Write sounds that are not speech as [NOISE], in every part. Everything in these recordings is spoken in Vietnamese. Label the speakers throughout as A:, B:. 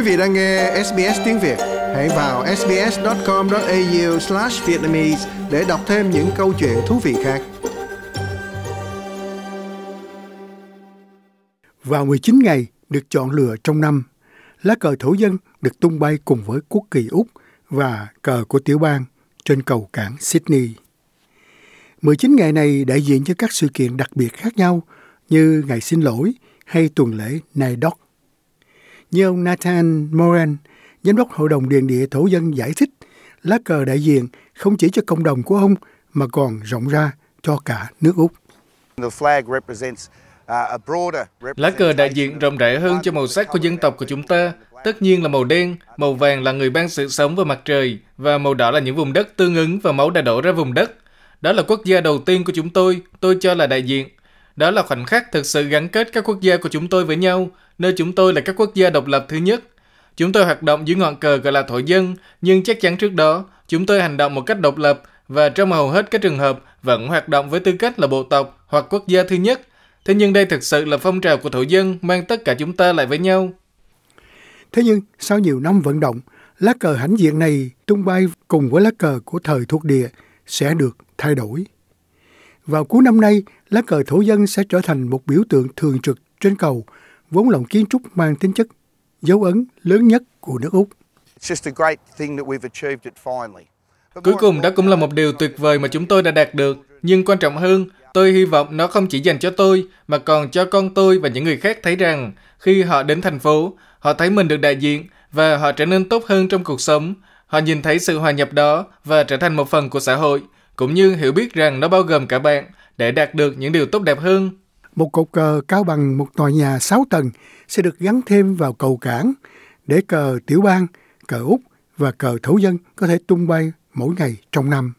A: Quý vị đang nghe SBS tiếng Việt, hãy vào sbs.com.au/vietnamese để đọc thêm những câu chuyện thú vị khác.
B: Vào 19 ngày được chọn lựa trong năm, lá cờ thổ dân được tung bay cùng với quốc kỳ Úc và cờ của tiểu bang trên cầu cảng Sydney. 19 ngày này đại diện cho các sự kiện đặc biệt khác nhau như ngày xin lỗi hay tuần lễ Naidoc. Như ông Nathan Moran, giám đốc Hội đồng Điền địa Thổ dân giải thích, lá cờ đại diện không chỉ cho cộng đồng của ông mà còn rộng ra cho cả nước Úc.
C: Lá cờ đại diện rộng rãi hơn cho màu sắc của dân tộc của chúng ta. Tất nhiên là màu đen, màu vàng là người ban sự sống và mặt trời, và màu đỏ là những vùng đất tương ứng và máu đã đổ ra vùng đất. Đó là quốc gia đầu tiên của chúng tôi, tôi cho là đại diện. Đó là khoảnh khắc thực sự gắn kết các quốc gia của chúng tôi với nhau, nơi chúng tôi là các quốc gia độc lập thứ nhất. Chúng tôi hoạt động dưới ngọn cờ gọi là thổ dân, nhưng chắc chắn trước đó, chúng tôi hành động một cách độc lập và trong hầu hết các trường hợp vẫn hoạt động với tư cách là bộ tộc hoặc quốc gia thứ nhất. Thế nhưng đây thực sự là phong trào của thổ dân mang tất cả chúng ta lại với nhau.
B: Thế nhưng, sau nhiều năm vận động, lá cờ hãnh diện này tung bay cùng với lá cờ của thời thuộc địa sẽ được thay đổi. Vào cuối năm nay, lá cờ thổ dân sẽ trở thành một biểu tượng thường trực trên cầu, vốn là kiến trúc mang tính chất dấu ấn lớn nhất của nước Úc.
C: Cuối cùng đó cũng là một điều tuyệt vời mà chúng tôi đã đạt được. Nhưng quan trọng hơn, tôi hy vọng nó không chỉ dành cho tôi, mà còn cho con tôi và những người khác thấy rằng khi họ đến thành phố, họ thấy mình được đại diện và họ trở nên tốt hơn trong cuộc sống. Họ nhìn thấy sự hòa nhập đó và trở thành một phần của xã hội, cũng như hiểu biết rằng nó bao gồm cả bạn để đạt được những điều tốt đẹp hơn.
B: Một cột cờ cao bằng một tòa nhà 6 tầng sẽ được gắn thêm vào cầu cảng để cờ tiểu bang, cờ Úc và cờ thổ dân có thể tung bay mỗi ngày trong năm.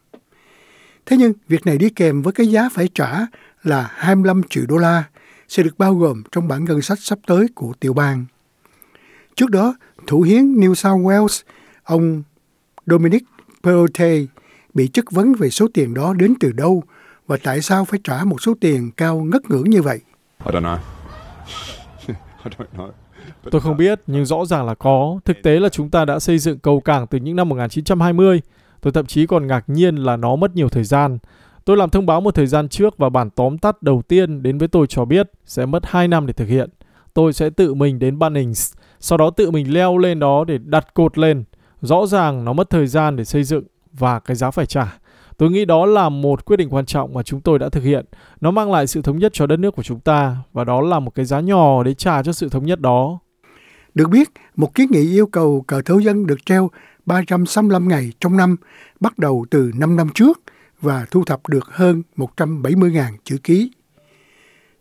B: Thế nhưng việc này đi kèm với cái giá phải trả là 25 triệu đô la sẽ được bao gồm trong bản ngân sách sắp tới của tiểu bang. Trước đó, Thủ hiến New South Wales, ông Dominic Perrottet bị chất vấn về số tiền đó đến từ đâu và tại sao phải trả một số tiền cao ngất ngưỡng như vậy. [LAUGHS]
D: Tôi không biết, nhưng rõ ràng là có. Thực tế là chúng ta đã xây dựng cầu cảng từ những năm 1920. Tôi thậm chí còn ngạc nhiên là nó mất nhiều thời gian. Tôi làm thông báo một thời gian trước và bản tóm tắt đầu tiên đến với tôi cho biết sẽ mất 2 năm để thực hiện. Tôi sẽ tự mình đến Bunnings, sau đó tự mình leo lên đó để đặt cột lên. Rõ ràng nó mất thời gian để xây dựng và cái giá phải trả. Tôi nghĩ đó là một quyết định quan trọng mà chúng tôi đã thực hiện. Nó mang lại sự thống nhất cho đất nước của chúng ta và đó là một cái giá nhỏ để trả cho sự thống nhất đó.
B: Được biết, một kiến nghị yêu cầu cờ thấu dân được treo 365 ngày trong năm, bắt đầu từ 5 năm trước và thu thập được hơn 170.000 chữ ký.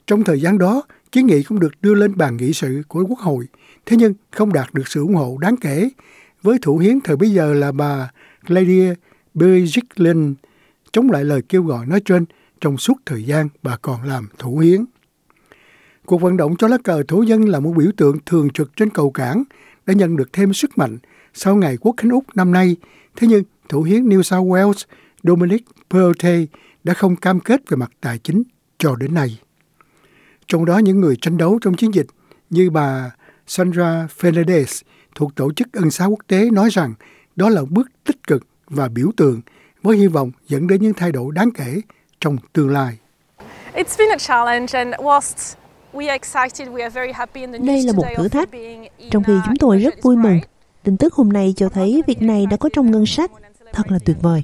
B: Trong thời gian đó, kiến nghị cũng được đưa lên bàn nghị sự của Quốc hội, thế nhưng không đạt được sự ủng hộ đáng kể, với thủ hiến thời bây giờ là bà Claudia Berejiklian chống lại lời kêu gọi nói trên trong suốt thời gian bà còn làm thủ hiến. Cuộc vận động cho lá cờ thổ dân là một biểu tượng thường trực trên cầu cảng đã nhận được thêm sức mạnh sau ngày Quốc khánh Úc năm nay. Thế nhưng, thủ hiến New South Wales Dominic Perrottet đã không cam kết về mặt tài chính cho đến nay. Trong đó những người tranh đấu trong chiến dịch như bà Sandra Fernandez thuộc Tổ chức Ân xá Quốc tế nói rằng đó là bước tích cực và biểu tượng với hy vọng dẫn đến những thay đổi đáng kể trong tương lai.
E: Đây là một thử thách, trong khi chúng tôi rất vui mừng. Tin tức hôm nay cho thấy việc này đã có trong ngân sách, thật là tuyệt vời.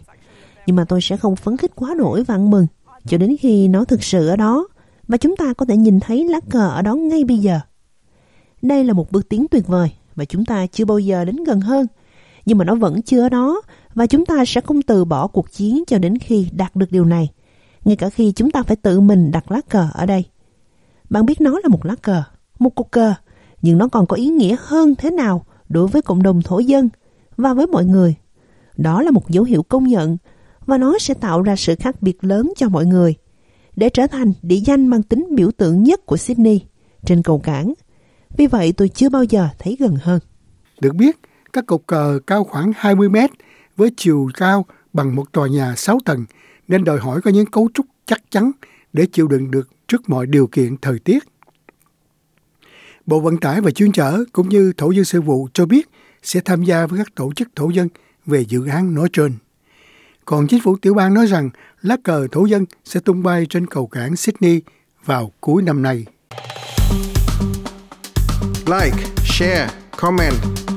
E: Nhưng mà tôi sẽ không phấn khích quá nổi và ăn mừng, cho đến khi nó thực sự ở đó, và chúng ta có thể nhìn thấy lá cờ ở đó ngay bây giờ. Đây là một bước tiến tuyệt vời, và chúng ta chưa bao giờ đến gần hơn. Nhưng mà nó vẫn chưa đó, và chúng ta sẽ không từ bỏ cuộc chiến cho đến khi đạt được điều này, ngay cả khi chúng ta phải tự mình đặt lá cờ ở đây. Bạn biết nó là một lá cờ, một cục cờ, nhưng nó còn có ý nghĩa hơn thế nào đối với cộng đồng thổ dân và với mọi người. Đó là một dấu hiệu công nhận và nó sẽ tạo ra sự khác biệt lớn cho mọi người để trở thành địa danh mang tính biểu tượng nhất của Sydney trên cầu cảng. Vì vậy tôi chưa bao giờ thấy gần hơn.
B: Được biết, các cột cờ cao khoảng 20 mét với chiều cao bằng một tòa nhà 6 tầng nên đòi hỏi có những cấu trúc chắc chắn để chịu đựng được trước mọi điều kiện thời tiết. Bộ Vận tải và chuyên chở cũng như thổ dân sự vụ cho biết sẽ tham gia với các tổ chức thổ dân về dự án nói trên. Còn chính phủ tiểu bang nói rằng lá cờ thổ dân sẽ tung bay trên cầu cảng Sydney vào cuối năm nay.
A: Like, share, comment.